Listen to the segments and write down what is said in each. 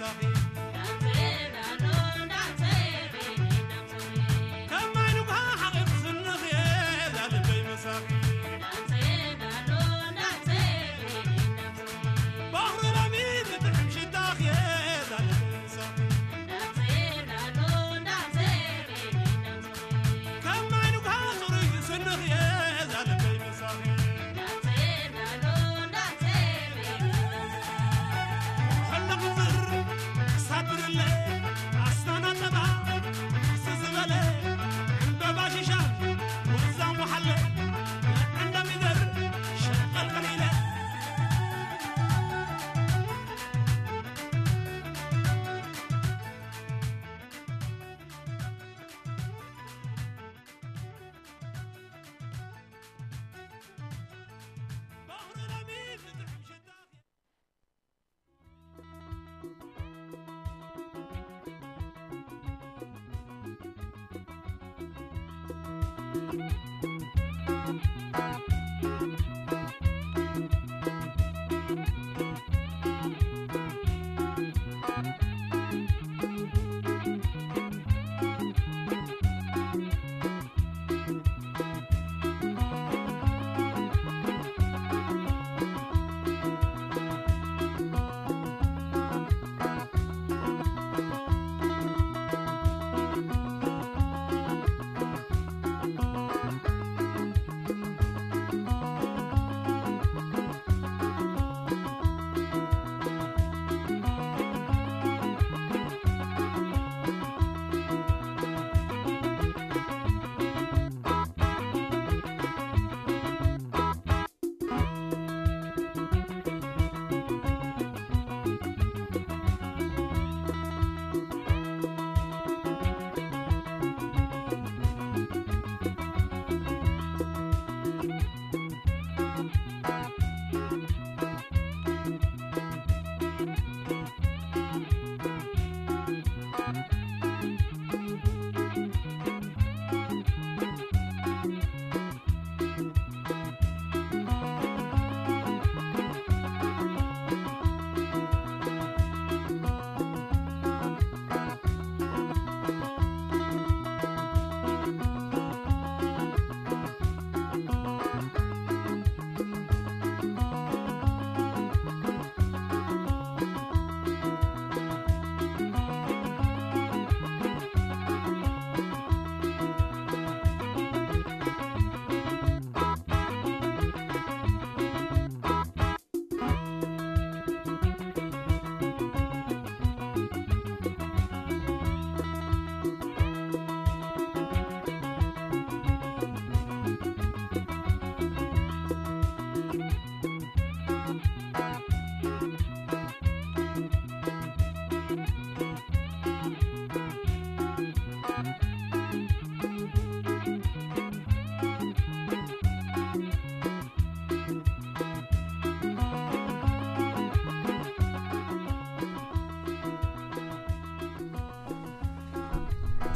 sorry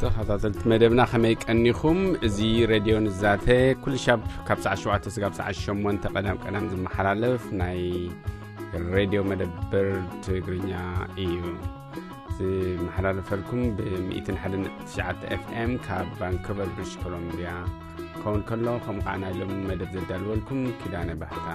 ተኸታተልቲ መደብና ከመይ ቀኒኹም? እዚ ሬድዮ ንዛተ ኩሉ ሻብ ካብ ሰዓ 7 ስጋብ ሰዓ 8 ቀዳም ቀዳም ዝመሓላለፍ ናይ ሬድዮ መደብር ትግርኛ እዩ። ዝመሓላለፈልኩም ብ119 ኤፍኤም ካብ ቫንኮቨር ብሪሽ ኮሎምብያ ከውን ከሎ። ከምኡ ከዓ ናይ ሎም መደብ ዘዳልወልኩም ኪዳነ ባህታ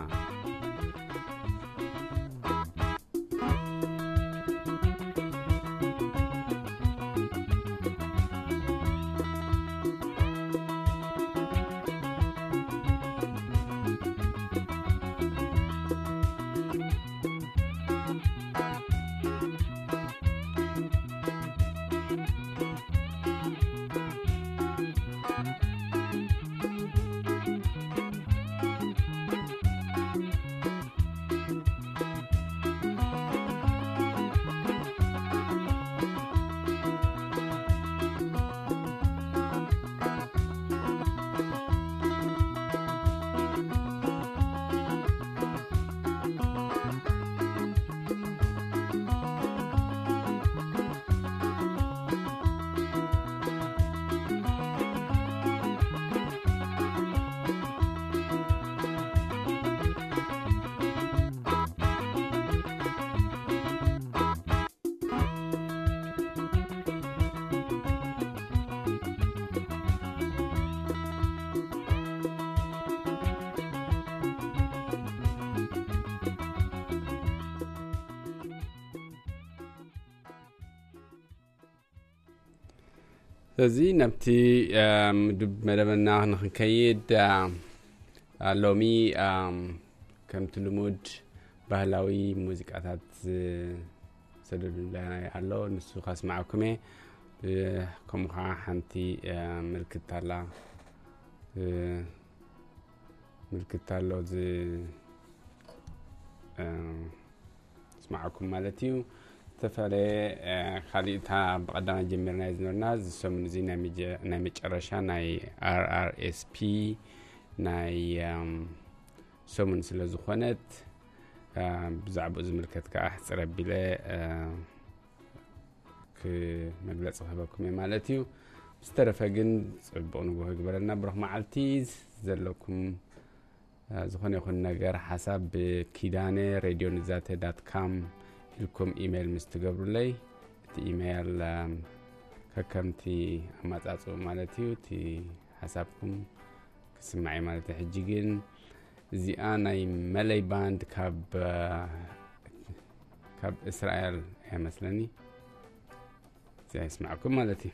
ስለዚ ናብቲ ምድብ መደበና ንክንከይድ ሎሚ ከምቲ ልሙድ ባህላዊ ሙዚቃታት ሰደዱና ኣሎ ንሱ ካስማዐኩም እየ ከምኡ ከዓ ሓንቲ ምልክት ኣላ ምልክት ኣሎ ስማዐኩም ማለት እዩ ዝተፈላለየ ካሊእታ ብቀዳማ ጀሚርና ዝነበርና ዝሰሙን እዚ ናይ መጨረሻ ናይ rrsp ናይ ሰሙን ስለ ዝኾነት ብዛዕባኡ ዝምልከት ከዓ ሕፅረ ኣቢለ ክመግለፂ ክህበኩም እየ ማለት እዩ። ዝተረፈ ግን ፅቡቅ ንግሆ ይግበረልና። ብረክ መዓልቲ ዘለኩም ዝኾነ ይኹን ነገር ሓሳብ ብኪዳነ ሬድዮ ንዛተ ዳት ካም ኢልኩም ኢሜይል ምስ ትገብሩለይ እቲ ኢሜይል ከከምቲ ኣማፃፅኡ ማለት እዩ እቲ ሓሳብኩም ክስማዕ እዩ ማለት እዩ ሕጂ ግን እዚኣ ናይ መለይ ባንድ ካብ ካብ እስራኤል እያ መስለኒ እዚኣ ይስማዐኩም ማለት እዩ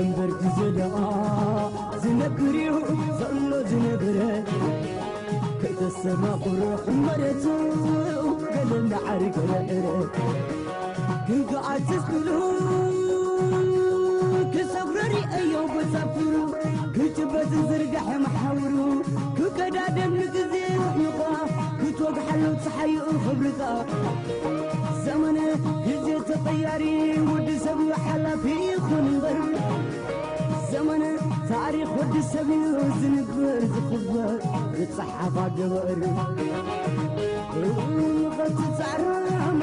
እምበር ግዜለኣ ዝነብር እዩ ዘሎ السما قرح مرتو قلنا عرق العرق كنقعد تسبلو كسفرري ايو بسفرو كتبت زرقح محورو ككدادم لقزي وحنقا كتوقحلو تحيو خبرقا زمنه يجي تطياري ودي سبي حلا في خنبر زمنه تاريخ ود السبيل وزنبر زخبر زتصحف قبر غت إيه، تعرم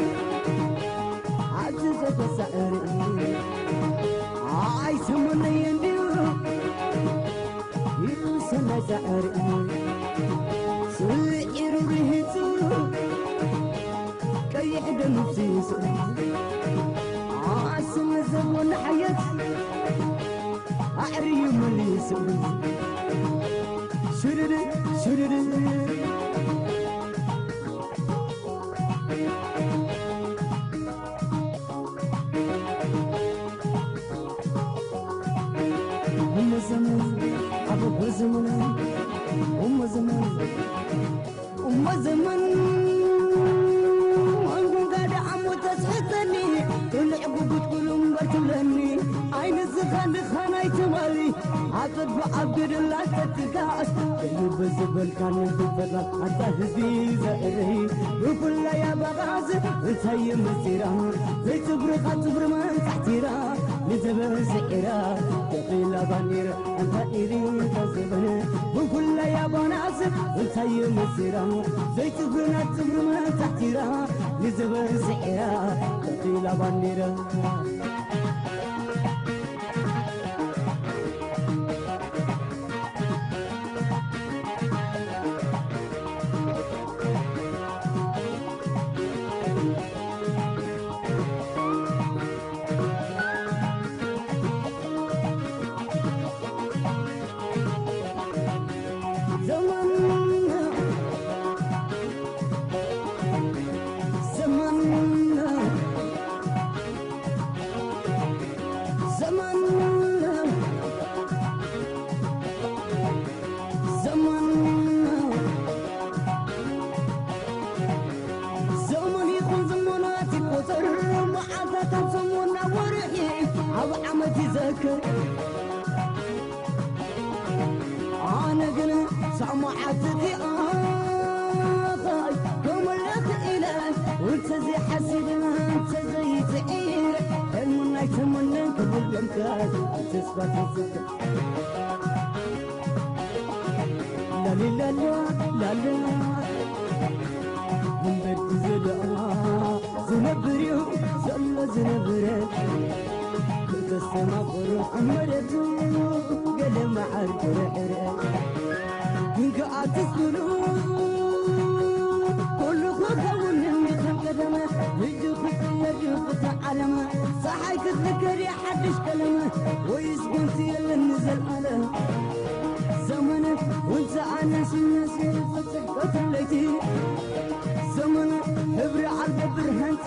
عجزة تسأر عاي آه، سمني ينديو يسمى زأر آه، سوئر رهتو كي يحدم بسيسو عاسم زمن حياتي. أعري مليس سرر سرر كان الدبرة أنت هزي وكل يا بغاز وتهيم الزيرة في تبر خطبر من تحتيرة. لزبل زئرة تقيل بانير أنت إيرين تزبن وكل يا بناس وتهيم الزيرة في تبر خطبر من تحتيرة. لزبل زئرة تقيل بانير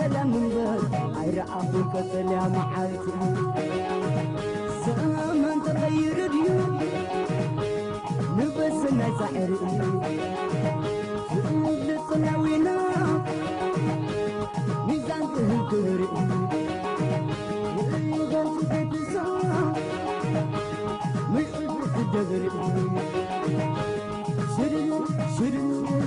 ሰላም እምበር ኣይረኣኹ ቀጠልያ መዓልቲ ዘመን ተቐይሩ ድዩ ንበስ ናይ ፃዕሪ ዝእድፅናዊና ሚዛን ክህብ ክብርኢ ንእዩጋንቲ ዘድሶ ምዑ ብርክደብርኢ ሽድን ሽድን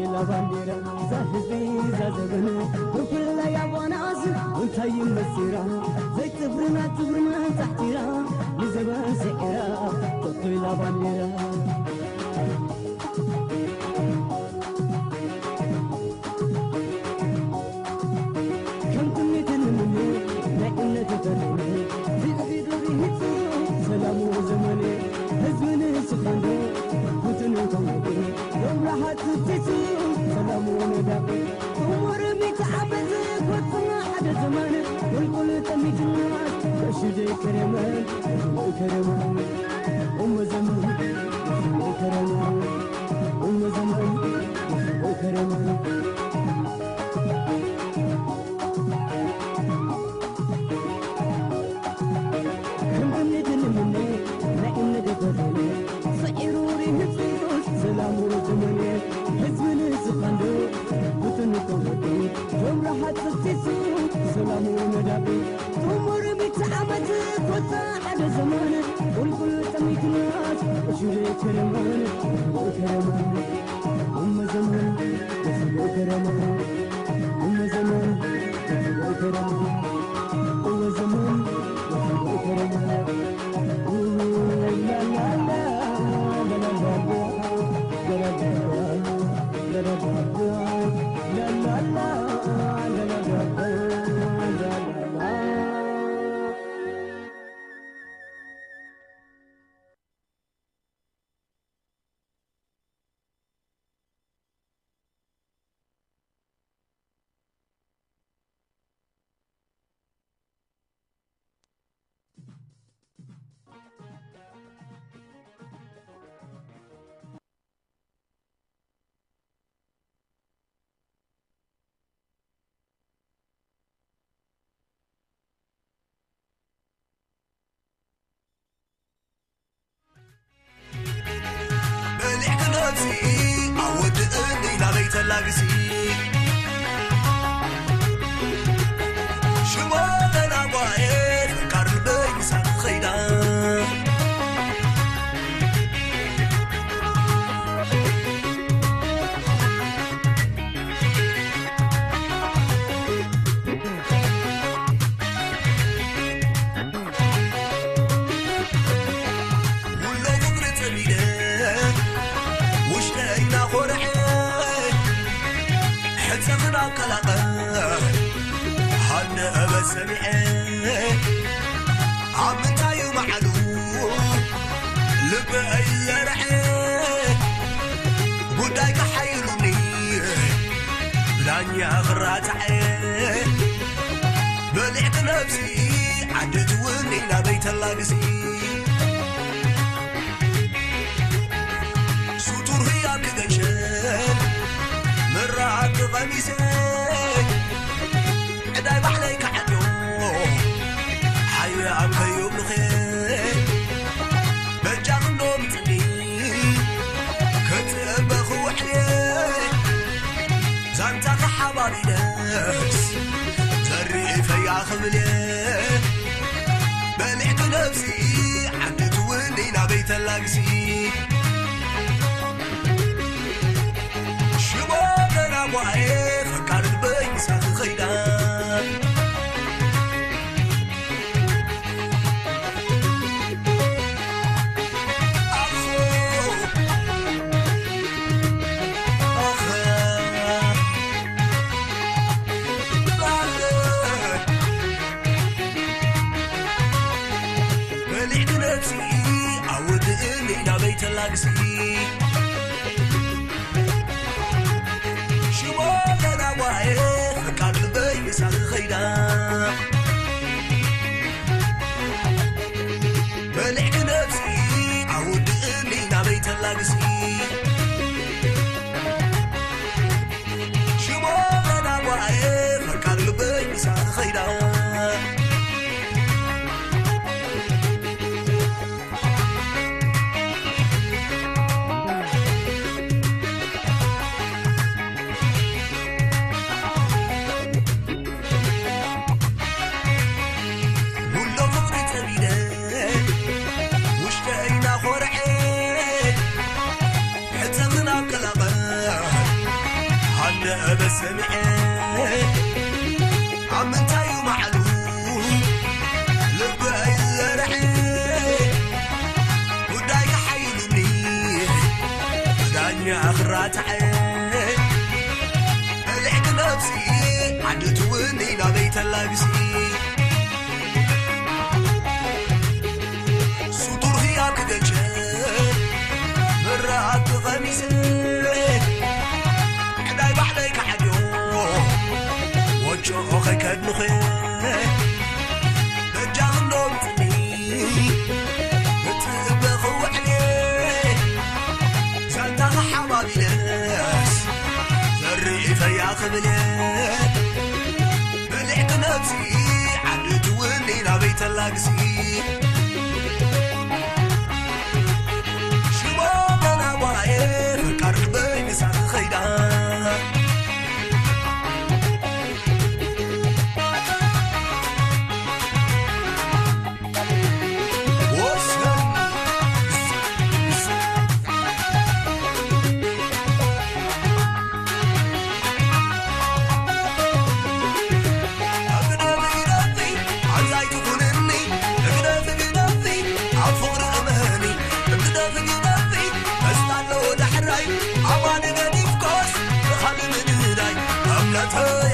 ila bandira za hizbi za ዘበኑ ወንጌላ ያዋናዝ እንታይ መሲራ ዘይትፍርና ትፍርና ታሕቲራ ንዘበን ስዒራ ቶቶ ኢላ ባንዲራ كرمك كرمك أم زمان كرمك أم زمان كرمك قلقا حن أبا سمعين عم تايو معلوم لب أي رعين بدايك حيلوني لاني أغرات عين بلعت نفسي عدت وني بيت الله قزي سطور هي أبلغشن مرات قميسين خብለየ በሚዕቱ ነብሲ ዓዲት እውን ኢናበይተላግሲ ሽቦ ገናጓኤ ፈቃድልበይሳኺኸይዳ galaxy. She walked in a way, I got the baby, so the Legacy. galaxy.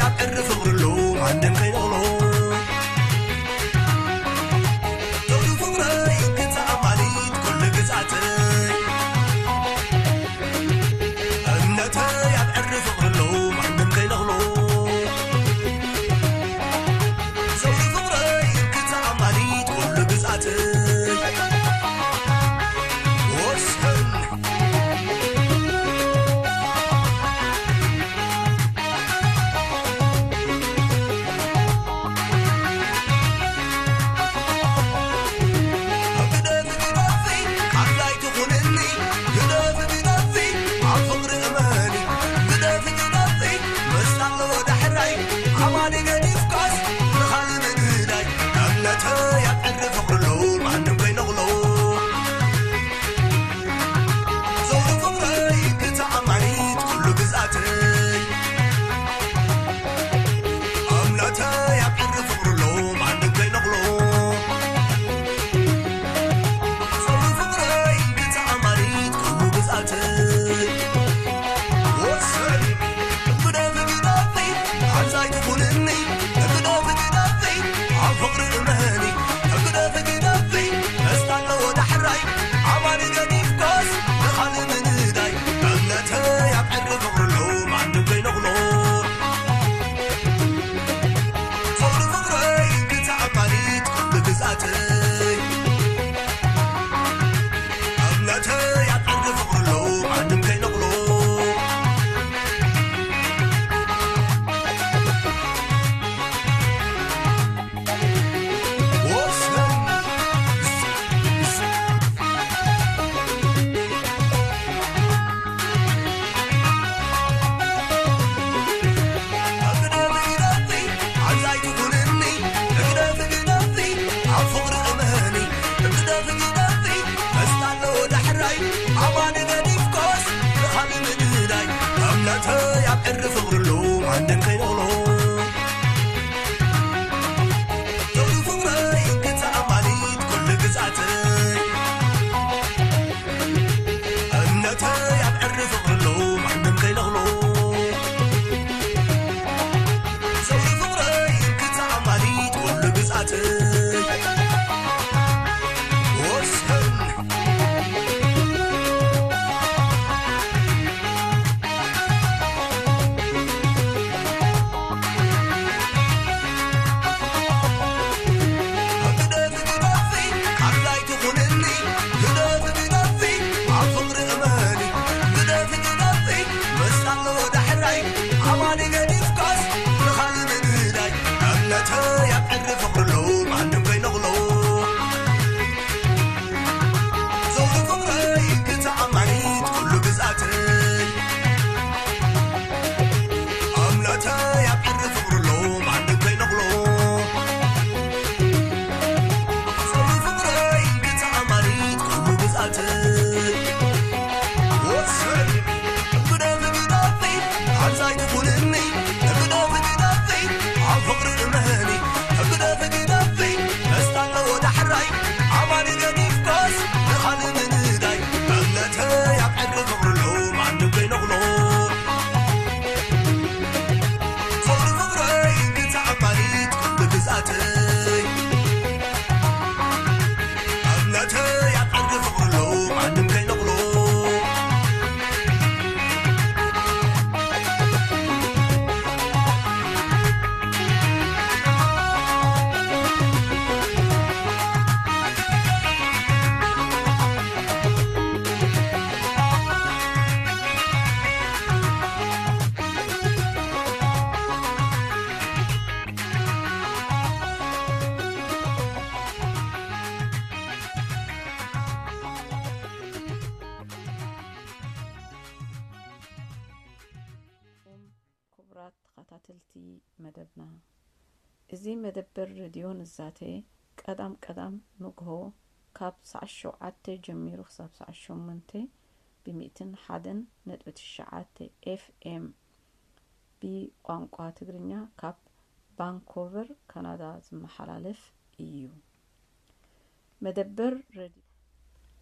ያቀርፍብርሉ አንድም ከይኖ መደበር ሬድዮ ንዛተ ቀዳም ቀዳም ንግሆ ካብ ሰዓት ሸውዓተ ጀሚሩ ክሳብ ሰዓት ሸሞንተ ብምእትን ሓደን ነጥቢ ትሽዓተ ኤፍኤም ብቋንቋ ትግርኛ ካብ ባንኮቨር ካናዳ ዝመሓላለፍ እዩ መደበር ሬድዮ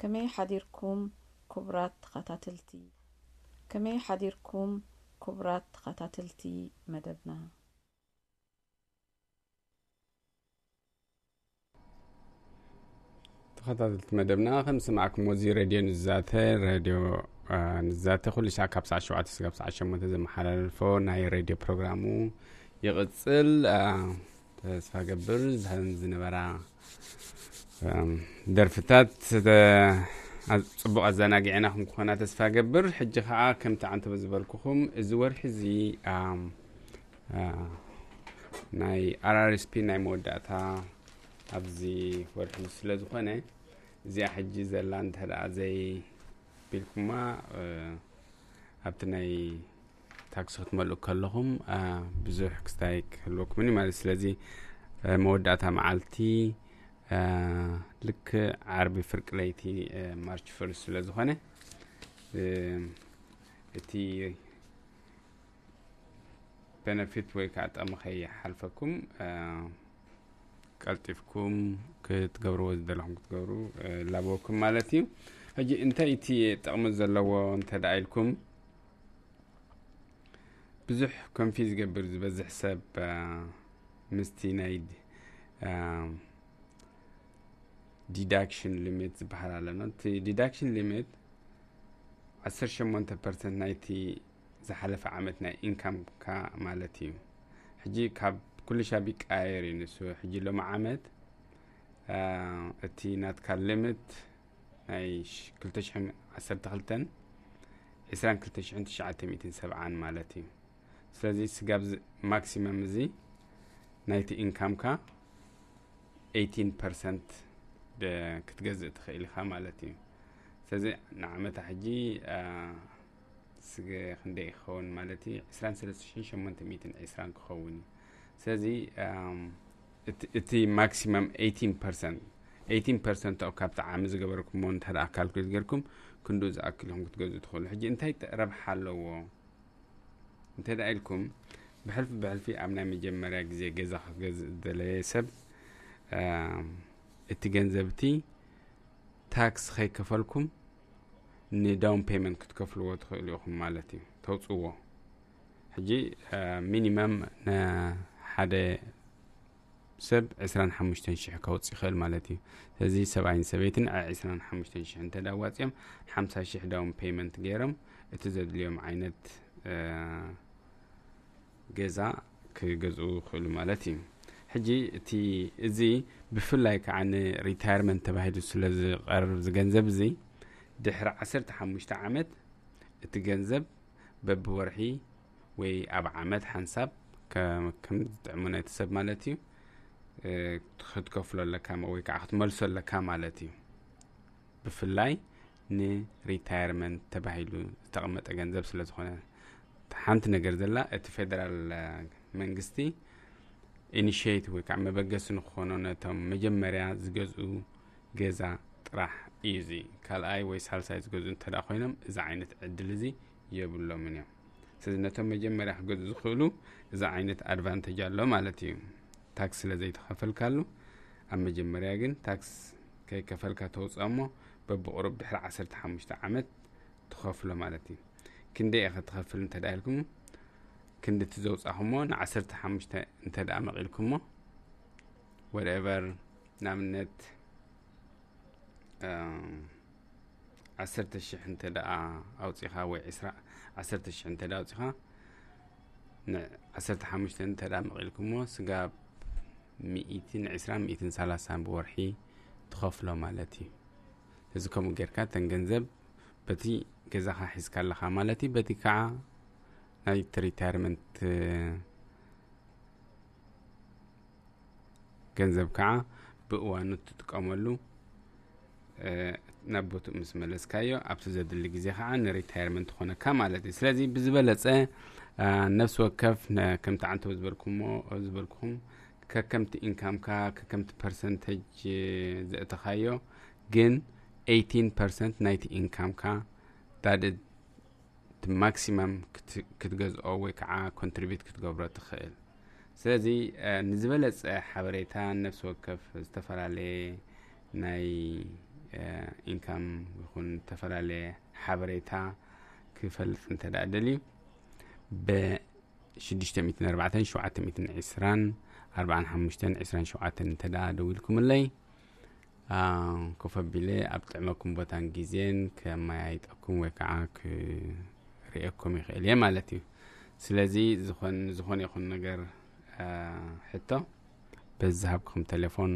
ከመይ ሓዲርኩም ክቡራት ተኸታተልቲ ከመይ ሓዲርኩም ክቡራት ተኸታተልቲ መደብና ተኸታተልቲ መደብና ከም ስማዕኩም ወዚ ሬድዮ ንዛተ ሬድዮ ንዛተ ኩሉ ሻዕ ካብ ሰዓት ሸውዓተ ስጋብ ሰዓት ሸሞንተ ዘመሓላልፎ ናይ ሬድዮ ፕሮግራሙ ይቕፅል ተስፋ ገብር ዝህን ዝነበራ ደርፍታት ፅቡቅ ኣዘናጊዕና ኩም ክኾና ተስፋ ገብር ሕጂ ከዓ ከምቲ ዓንተ ዝበልኩኹም እዚ ወርሒ እዚ ናይ ኣራርስፒ ናይ መወዳእታ ኣብዚ ወርሒ ስለ ዝኾነ እዚኣ ሕጂ ዘላ እንተደኣ ዘይ ቢልኩማ ኣብቲ ናይ ታክሲ ክትመልኡ ከለኹም ብዙሕ ክስታይ ክህልወኩምኒ ማለት ስለዚ መወዳእታ መዓልቲ ልክ ዓርቢ ፍርቂ ለይቲ ማርች ፈርስት ስለ ዝኾነ እቲ ቤነፊት ወይ ከዓ ጠቕሚ ከይሓልፈኩም ቀልጢፍኩም ክትገብርዎ ዝደለኹም ክትገብሩ ላብወኩም ማለት እዩ ሕጂ እንታይ እቲ ጠቕሚ ዘለዎ እንተ ደኣ ኢልኩም ብዙሕ ኮንፊዝ ዝገብር ዝበዝሕ ሰብ ምስቲ ናይ ዲዳክሽን ሊሚት ዝበሃል ኣለና እቲ ዲዳክሽን ሊሚት ዓሰር ሸሞንተ ፐርሰንት ናይቲ ዝሓለፈ ዓመት ናይ ኢንካምካ ማለት እዩ ሕጂ ካብ ኩሉ ሻብ ይቀያየር እዩ ንሱ ሕጂ ሎሚ ዓመት እቲ ናትካ ሊሚት ናይ ክልተ ሽሕን ዓሰርተ ክልተን ዒስራን ክልተ ሽሕን ትሽዓተ ሚእትን ሰብዓን ማለት እዩ ስለዚ ስጋብ ማክሲመም እዚ ናይቲ ኢንካምካ 18 ፐርሰንት ክትገዝእ ትኽእል ኢኻ ማለት እዩ ስለዚ ንዓመታ ሕጂ ስገ ክንደይ ክኸውን ማለት እዩ 23820 ክኸውን እዩ ስለዚ እቲ ማክሲመም 18 ፐርሰንት 18 ፐርሰንት ኣብ ካብቲ ዓሚ ዝገበረኩሞ እንተ ደኣ ካልኩሌት ጌርኩም ክንድኡ ዝኣክል ኢኹም ክትገዝኡ ትኽእሉ ሕጂ እንታይ ረብሓ ኣለዎ እንተ ደኣ ኢልኩም ብሕልፊ ብሕልፊ ኣብ ናይ መጀመርያ ግዜ ገዛ ክገዝእ ዝደለየ ሰብ እቲ ገንዘብቲ ታክስ ከይከፈልኩም ንዳውን ፔመንት ክትከፍልዎ ትኽእሉ ኢኹም ማለት እዩ ተውፅዎ ሕጂ ሚኒመም ንሓደ ሰብ 25 ሽሕ ከውፅ ይኽእል ማለት እዩ ስለዚ ሰብኣይን ሰበይትን ዓ 25 ሽሕ እንተ ዳ ዋፅኦም 50 ሽሕ ዳውን ፔመንት ገይሮም እቲ ዘድልዮም ዓይነት ገዛ ክገዝኡ ይኽእሉ ማለት እዩ ሕጂ እቲ እዚ ብፍላይ ከዓ ንሪታይርመንት ተባሂሉ ስለ ዝቐርብ ዝገንዘብ እዚ ድሕሪ ዓሰርተ ሓሙሽተ ዓመት እቲ ገንዘብ በብወርሒ ወይ ኣብ ዓመት ሓንሳብ ከም ዝጥዕሙ ናይቲ ሰብ ማለት እዩ ክትከፍሎ ኣለካ ወይ ከዓ ክትመልሶ ኣለካ ማለት እዩ። ብፍላይ ንሪታይርመንት ተባሂሉ ዝተቐመጠ ገንዘብ ስለ ዝኾነ ሓንቲ ነገር ዘላ እቲ ፌደራል መንግስቲ ኢኒሽቲቭ ወይ ከዓ መበገሲ ንክኾኑ ነቶም መጀመርያ ዝገዝኡ ገዛ ጥራሕ እዩ እዚ። ካልኣይ ወይ ሳልሳይ ዝገዝኡ እንተ ደኣ ኮይኖም እዚ ዓይነት ዕድል እዚ የብሎምን እዮም። ስለዚ ነቶም መጀመርያ ክገዝኡ ዝኽእሉ እዚ ዓይነት ኣድቫንቴጅ ኣሎ ማለት እዩ ታክስ ስለ ዘይተኸፈልካሉ ኣብ መጀመርያ ግን ታክስ ከይከፈልካ ተውፅኦ እሞ በብቁሩብ ድሕሪ ዓሰርተ ሓሙሽተ ዓመት ትኸፍሎ ማለት እዩ ክንደይ ኢኸ ትኸፍል እንተ ደኣ ኢልኩም ክንዲ እቲ ዘውፃኹሞ ንዓሰርተ ሓሙሽተ እንተ ደኣ መቒልኩሞ ወድኤቨር ንኣብነት ዓሰርተ ሽሕ እንተ ደኣ ኣውፂኻ ወይ ዒስራ ዓሰርተ ሽሕ እንተ ደኣ ኣውፂኻ ንዓሰርተ ሓሙሽተ እንተ ደኣ መቒልኩሞ ስጋብ ሚእትን ዒስራን ሚእትን ሰላሳን ብወርሒ ትኸፍሎ ማለት እዩ እዚ ከምኡ ጌርካ ተን ገንዘብ በቲ ገዛኻ ሒዝካ ኣለኻ ማለት እዩ በቲ ከዓ ናይቲ ሪታይርመንት ገንዘብ ከዓ ብእዋኑ ትጥቀመሉ ናብ ቦትኡ ምስ መለስካዮ ኣብቲ ዘድሊ ግዜ ከዓ ንሪታይርመንት ትኾነካ ማለት እዩ ስለዚ ብዝበለፀ آه، نفس وكف ن- كم تعنتو ከከምቲ ኢንካምካ ከከምቲ ፐርሰንተጅ ዘእተኻዮ ግን 18 ፐርሰንት ናይቲ ኢንካምካ ዳደ እቲ ማክሲመም ክትገዝኦ ወይ ከዓ ኮንትሪቢዩት ክትገብሮ ትኽእል ስለዚ ንዝበለፀ ሓበሬታ ነፍሲ ወከፍ ዝተፈላለየ ናይ ኢንካም ይኹን ዝተፈላለየ ሓበሬታ ክፈልጥ እንተ ደኣ ደልዩ ብ 6 720 45 27 እንተ ደኣ ደዊልኩምለይ አ፣ ኮፍ ኣቢለ ኣብ ጥዕመኩም ቦታን ግዜን ከመያይጠኩም ወይ ከዓ ክርእየኩም ይኽእል እየ ማለት እዩ ስለዚ ዝኾን ዝኾነ ይኹን ነገር አ፣ ሕቶ በዝሃብኩም ቴሌፎን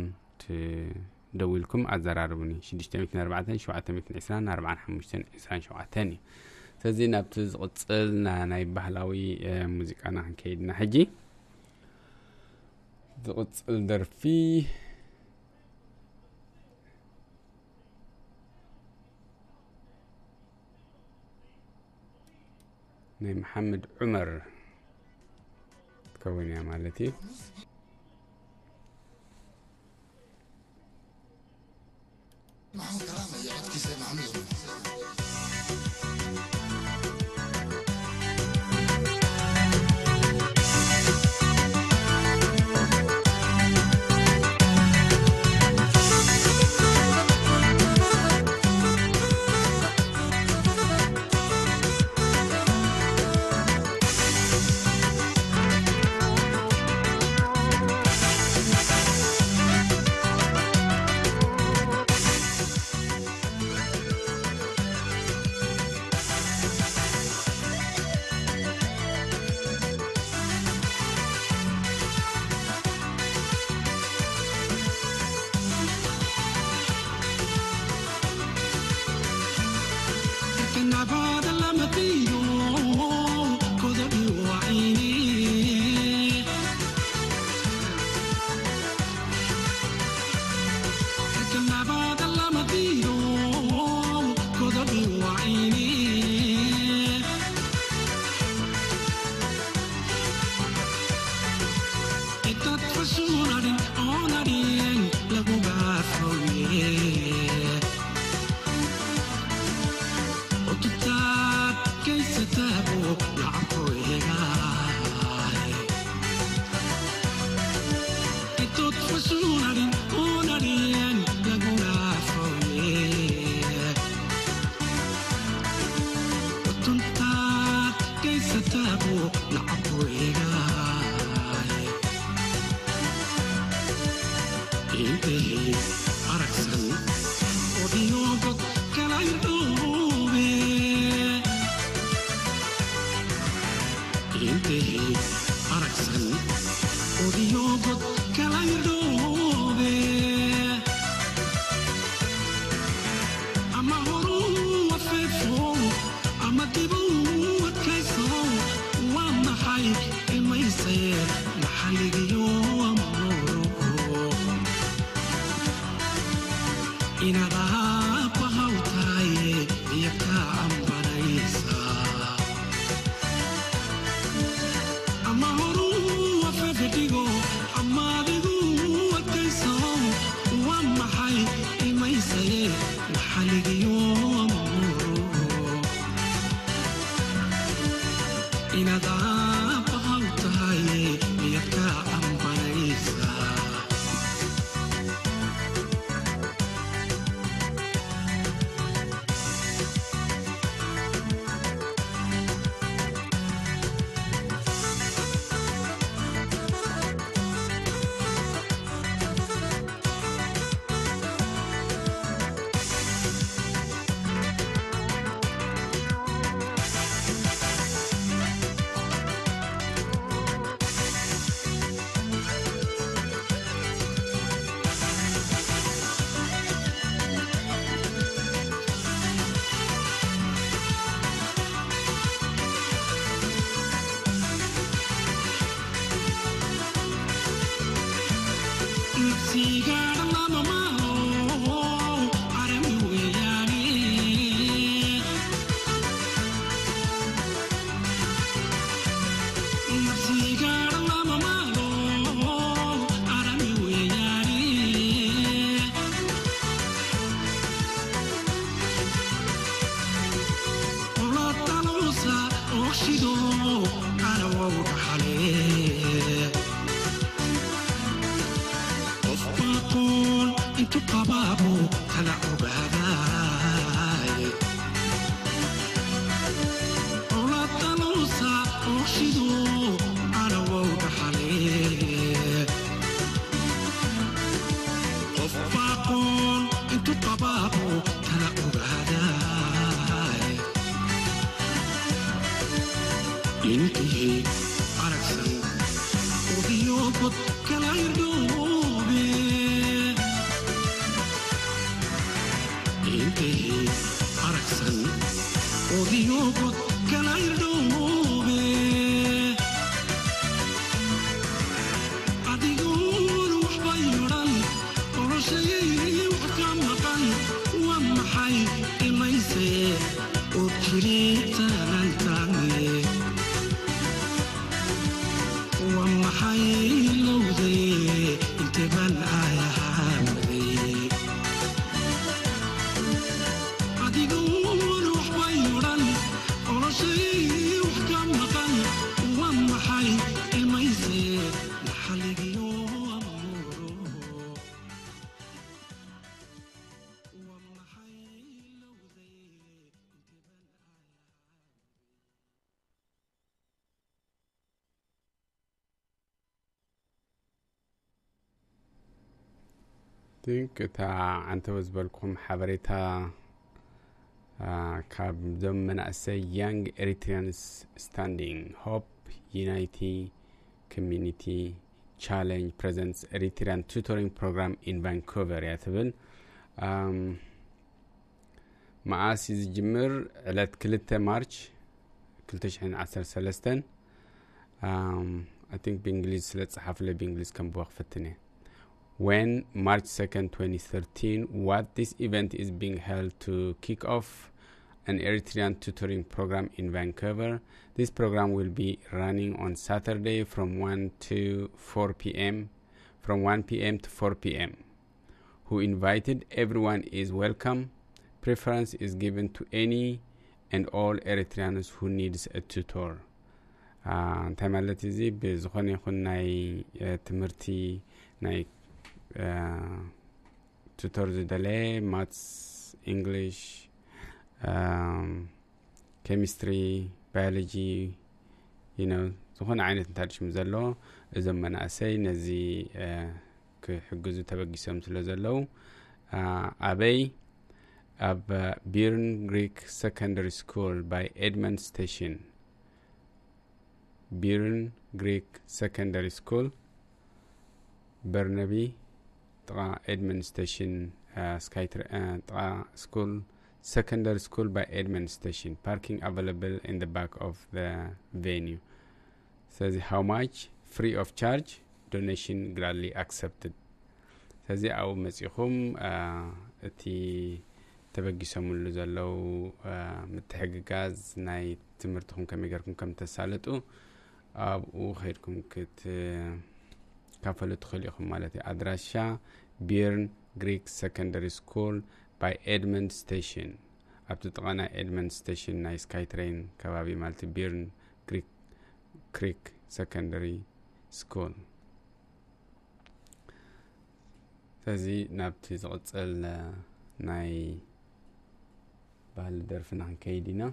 ትደዊልኩም ኣዘራርቡኒ 604 720 45 27 እዩ ስለዚ ናብቲ ዝቕፅል ና- ናይ ባህላዊ አ፣ ሙዚቃና ክንከይድና ሕጂ ضغط wil فيه. fi? محمد عمر. تكون يا مالتي. معهم كرامة يقعد كيسان عمله intu aragsan udiyo kala irdho እታ ዓንተበ ዝበልኩም ሓበሬታ አ፣ ካብ ዞም መናእሰይ ያንግ ኤሪትሪያንስ ስታንዲንግ ሆፕ ዩናይቲ ኮሚኒቲ ቻሌንጅ ፕሬዘንትስ ኤሪትሪያን ቱቶሪንግ ፕሮግራም ኢን ቫንኮቨር እያ ትብል። መዓስ ዝጅምር? ዕለት ክልተ ማርች 213 አይ ቲንክ ብእንግሊዝ ስለ ፀሓፍለ ብእንግሊዝ ከም ብዋ ክፍትን እየ when March 2nd, 2013, what this event is being held to kick off an Eritrean tutoring program in Vancouver. This program will be running on Saturday from 1 to 4 p.m. from 1 p.m. to 4 p.m. Who invited everyone is welcome. Preference is given to any and all Eritreans who needs a tutor. Ah, እንታይ ማለት እዚ ብዝኾነ ይኹን ናይ እ፣ ትምህርቲ ናይ ቱቶር ዝደለየ ማትስ እንግሊሽ ኬሚስትሪ ባዮሎጂ ነው ዝኾነ ዓይነት እንታድሽሙ ዘለዎ እዞም መናእሰይ ነዚ እ፣ ክሕግዙ ተበጊሶም ስለ ዘለው አ፣ ኣበይ ኣብ ቢርን ግሪክ ሰከንደሪ ስኩል ባይ ኤድመንድ ስቴሽን ቢርን ግሪክ ሰከንደሪ ስኩል በርነቢ ጥቃ ኤድመን ስቴሽን ስካይትር ጥቃ ስኩል ሰከንደሪ ስኩል ባይ ኤድመን ስቴሽን ፓርኪንግ ኢን ደ ባክ ኦፍ ደ ቬኒዩ ስለዚ ሃው ማች? ፍሪ ኦፍ ቻርጅ? ዶኔሽን ግራድሊ ኣክሰፕትድ ስለዚ ኣብኡ መፂኹም እቲ ተበጊሶምሉ ዘለው ምትሕግጋዝ ናይ ትምህርትኩም ከመይ ገርኩም ከም ተሳለጡ ኣብኡ ከይድኩም ክት ካፈሉ ትኽእሉ ኢኹም ማለት እዩ። ኣድራሻ ቢርን ግሪክ ሰከንደሪ ስኩል ባይ ኤድመንድ ስቴሽን ኣብቲ ጥቓ ናይ ኤድመንድ ስቴሽን ናይ ስካይ ትሬን ከባቢ ማለት እዩ ቢርን ግሪክ ክሪክ ሰከንደሪ ስኩል ስለዚ ናብቲ ዝቕፅል አ፣ ናይ ባህሊ ደርፊና ክንከይድ ኢና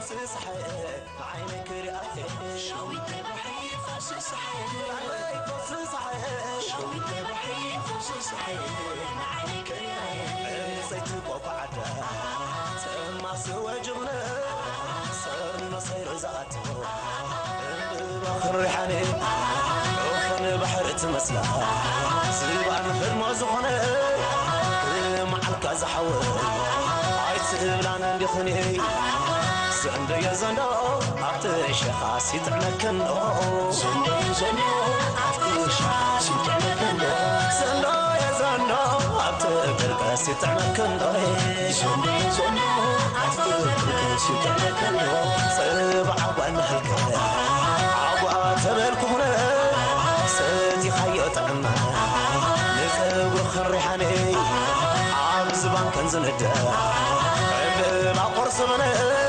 فص صحيح عينك شويت ناي بحري فص صحيح فص صحيح شويت ناي بحري فص صحيح عينك رأي نسيت بقعدة تما سوى جغنة صار نصير زاتو بخر ريحاني وخن بحر تمسلا سبع نفر ما زخنه معلك زحول عيت سبلان اندخني زندو يا زندو عبت شخاص يتعنكن زندو يا زندو عبت شخاص يتعنكن زندو يا زندو عبت برقاس يتعنكن زندو يا زندو عبت برقاس يتعنكن صبع وانهلك عبوا تبلكم سنتي خيط عما نكبر خريحاني عام زبان كان زند عبنا قرص مني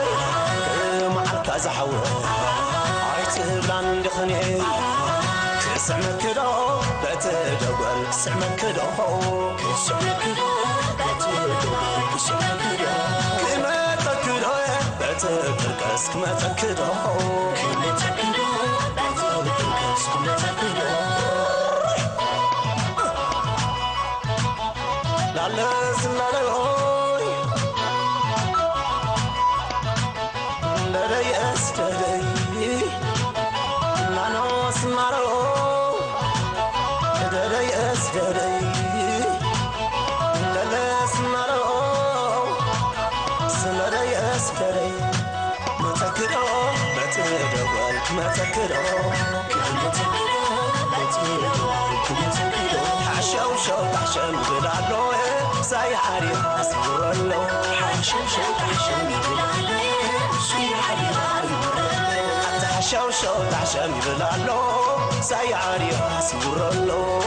كما تكدو بتدركس كما تكدو كما تكدو بتدركس كما تكدو ላለ شوشو تحشمي بالعلوم شوي حبيبة عالورلو تحشوشو تحشمي بالعلوم سيعاري راسي ورلو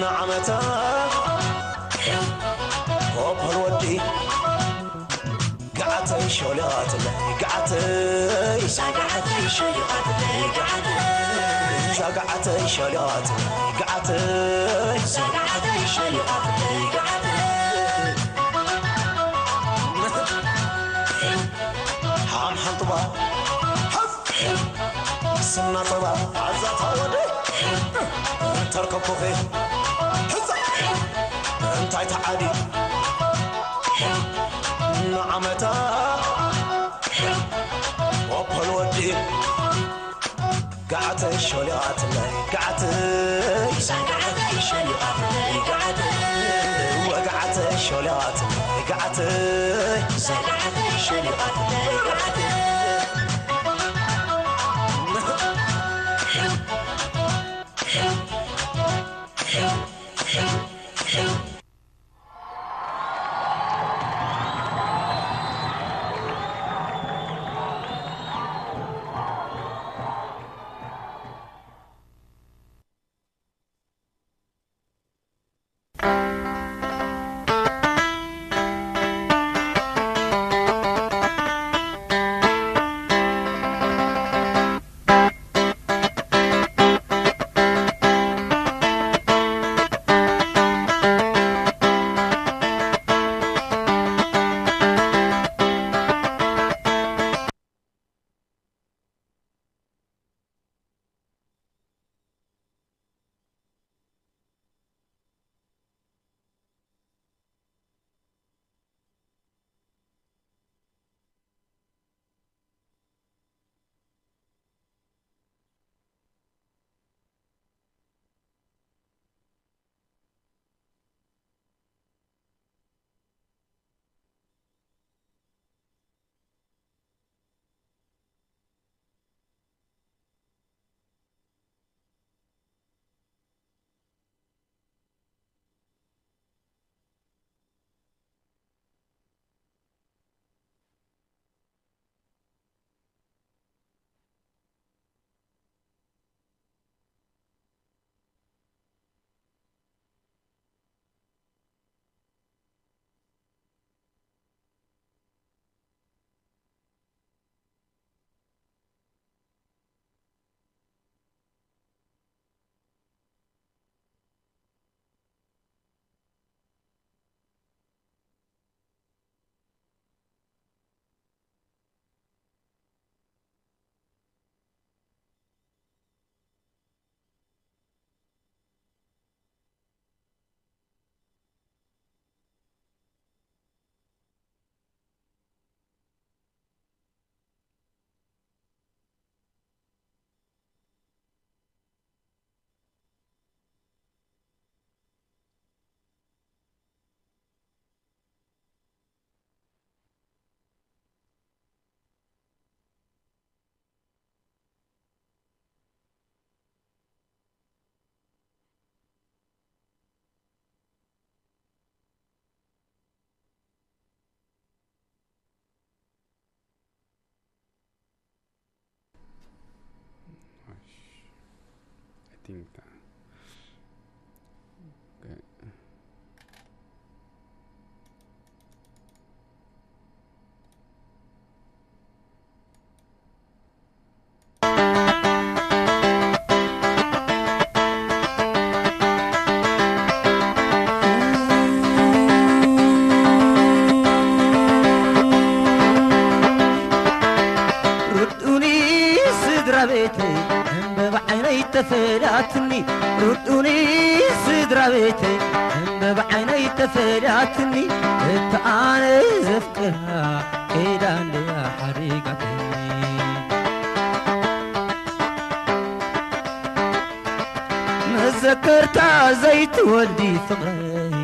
ንዓመታ ኮፐል ወዲ ገዓተይ ሸልቃትለይ ገዓተይ ገዓተይ ሸልቃትለይ ገዓተይ ገዓተይ ሸልቃትለይ ገዓተይ ገዓተይ ሸልቃትለይ تايت عادي. نعمتها. وبل ودي. قعت شليات لي قعت شليات لي قعت وقعت شليات لي قعت شليات لي قعت 订单 ፈዳትኒ እታ ኣነ ዘፍቅራ ኬዳንደያ ሓሪጋትኒ መዘከርታ ዘይትወልዲ ፍቕረይ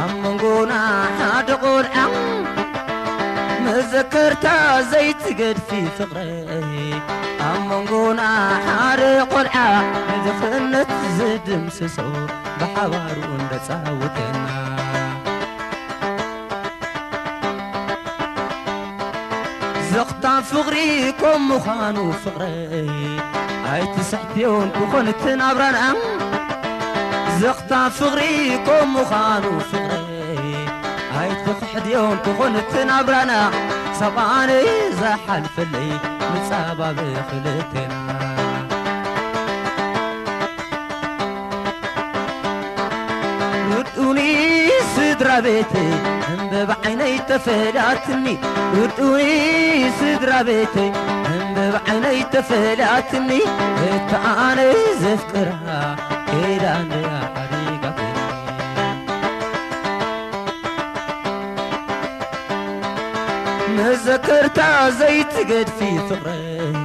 ኣብ መንጎና ሓደ ቆልዓ መዘከርታ ዘይትገድፊ ፍቕረይ ኣብ መንጎና ሓደ ቆልዓ ንድኽነት ዝድምስሶ ብሓባሩ እንደፃውተና وندساوتنا زقطا فقريكم مخانو فقري هاي تسحتيون كنت نبرنا زقطا فقريكم مخانو فقري هاي تخحديون كنت نبرنا سباني زحل فلي مصابة بخلتنا سدرا بيتي هم بعيني تفلاتني ردوني سدرا بيتي هم بعيني تفلاتني أنا زفكرها كيدا يا حريقتي مذكرتا زيت قد في فقري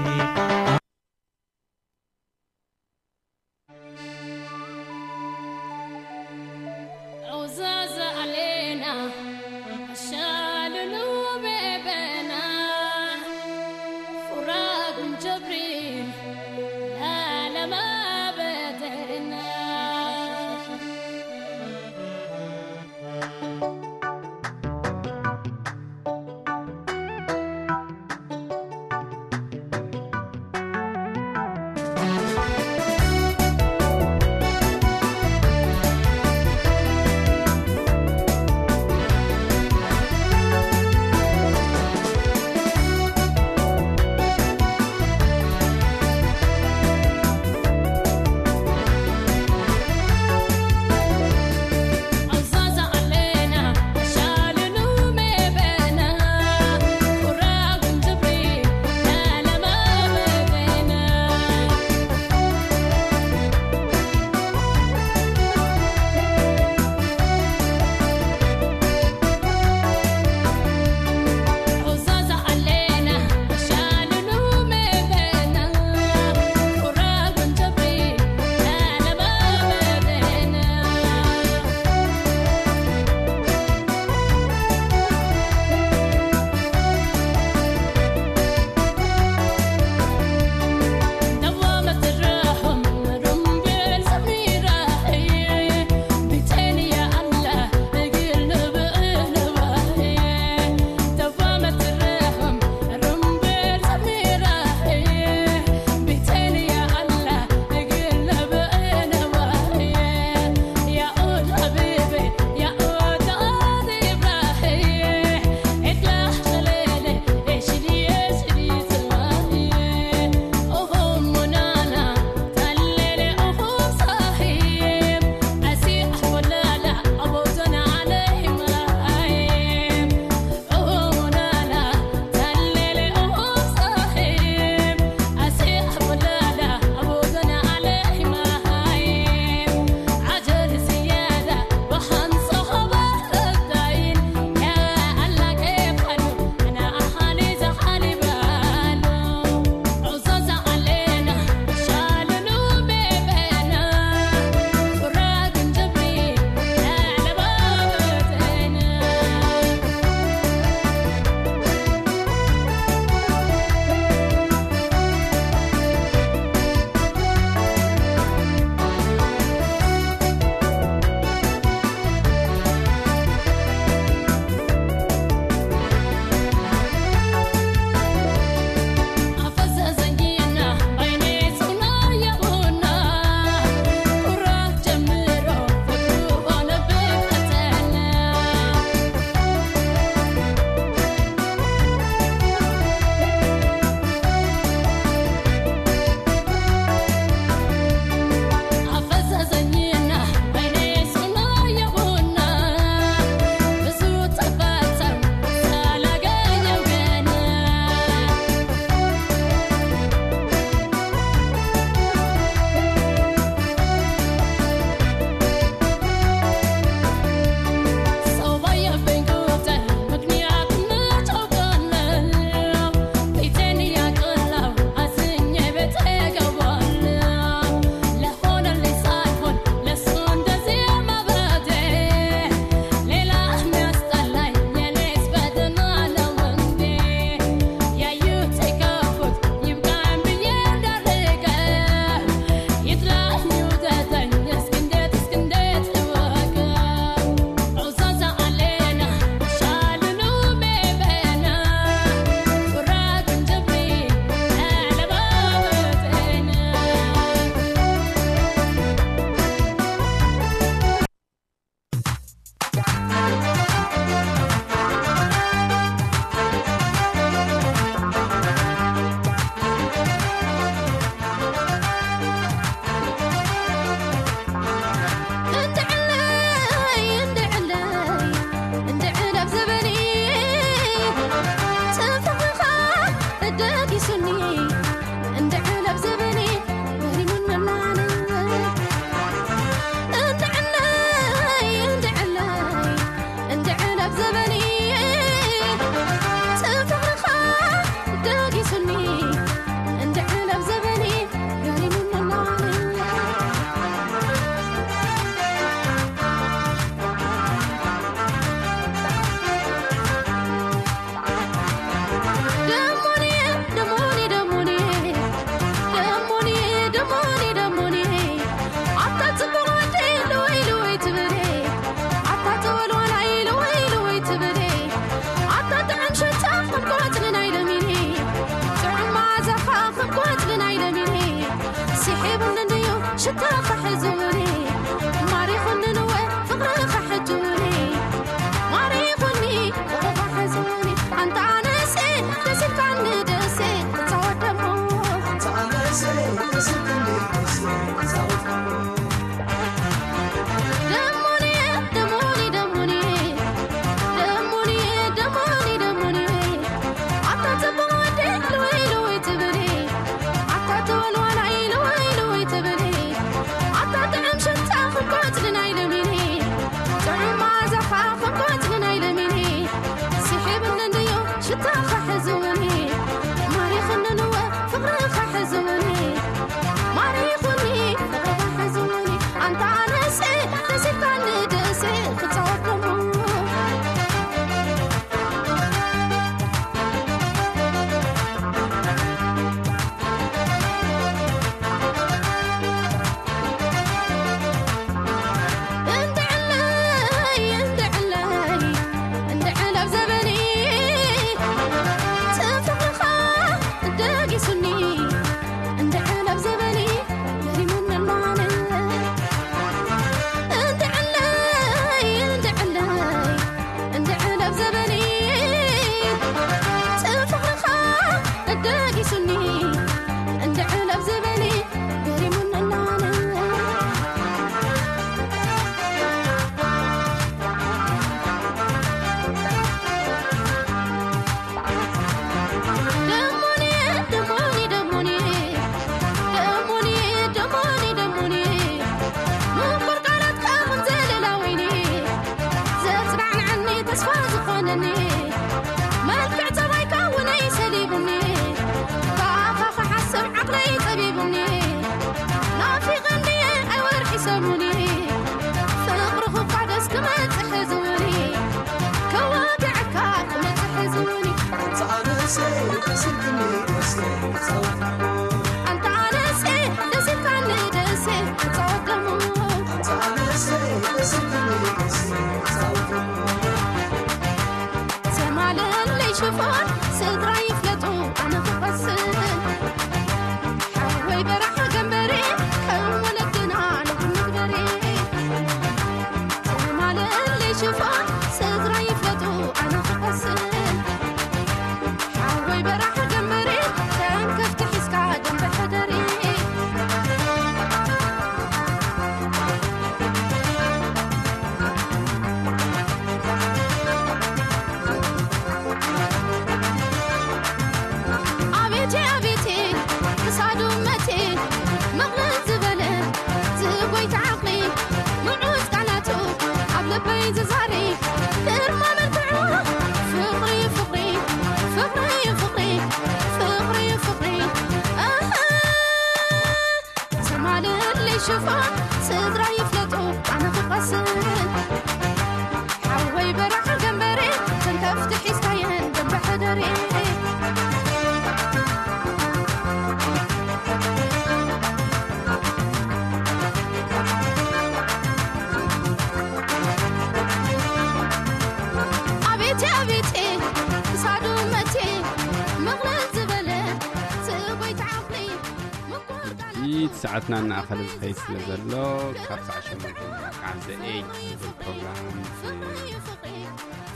ساعتنا أن أخذ الخيس لزلو كابس عشان مدلوك عن ذا إيج بالبروغرام في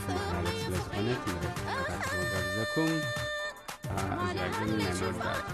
محرارة سلزقونت مرد حرارة وقال لكم أزياء جميلة مرد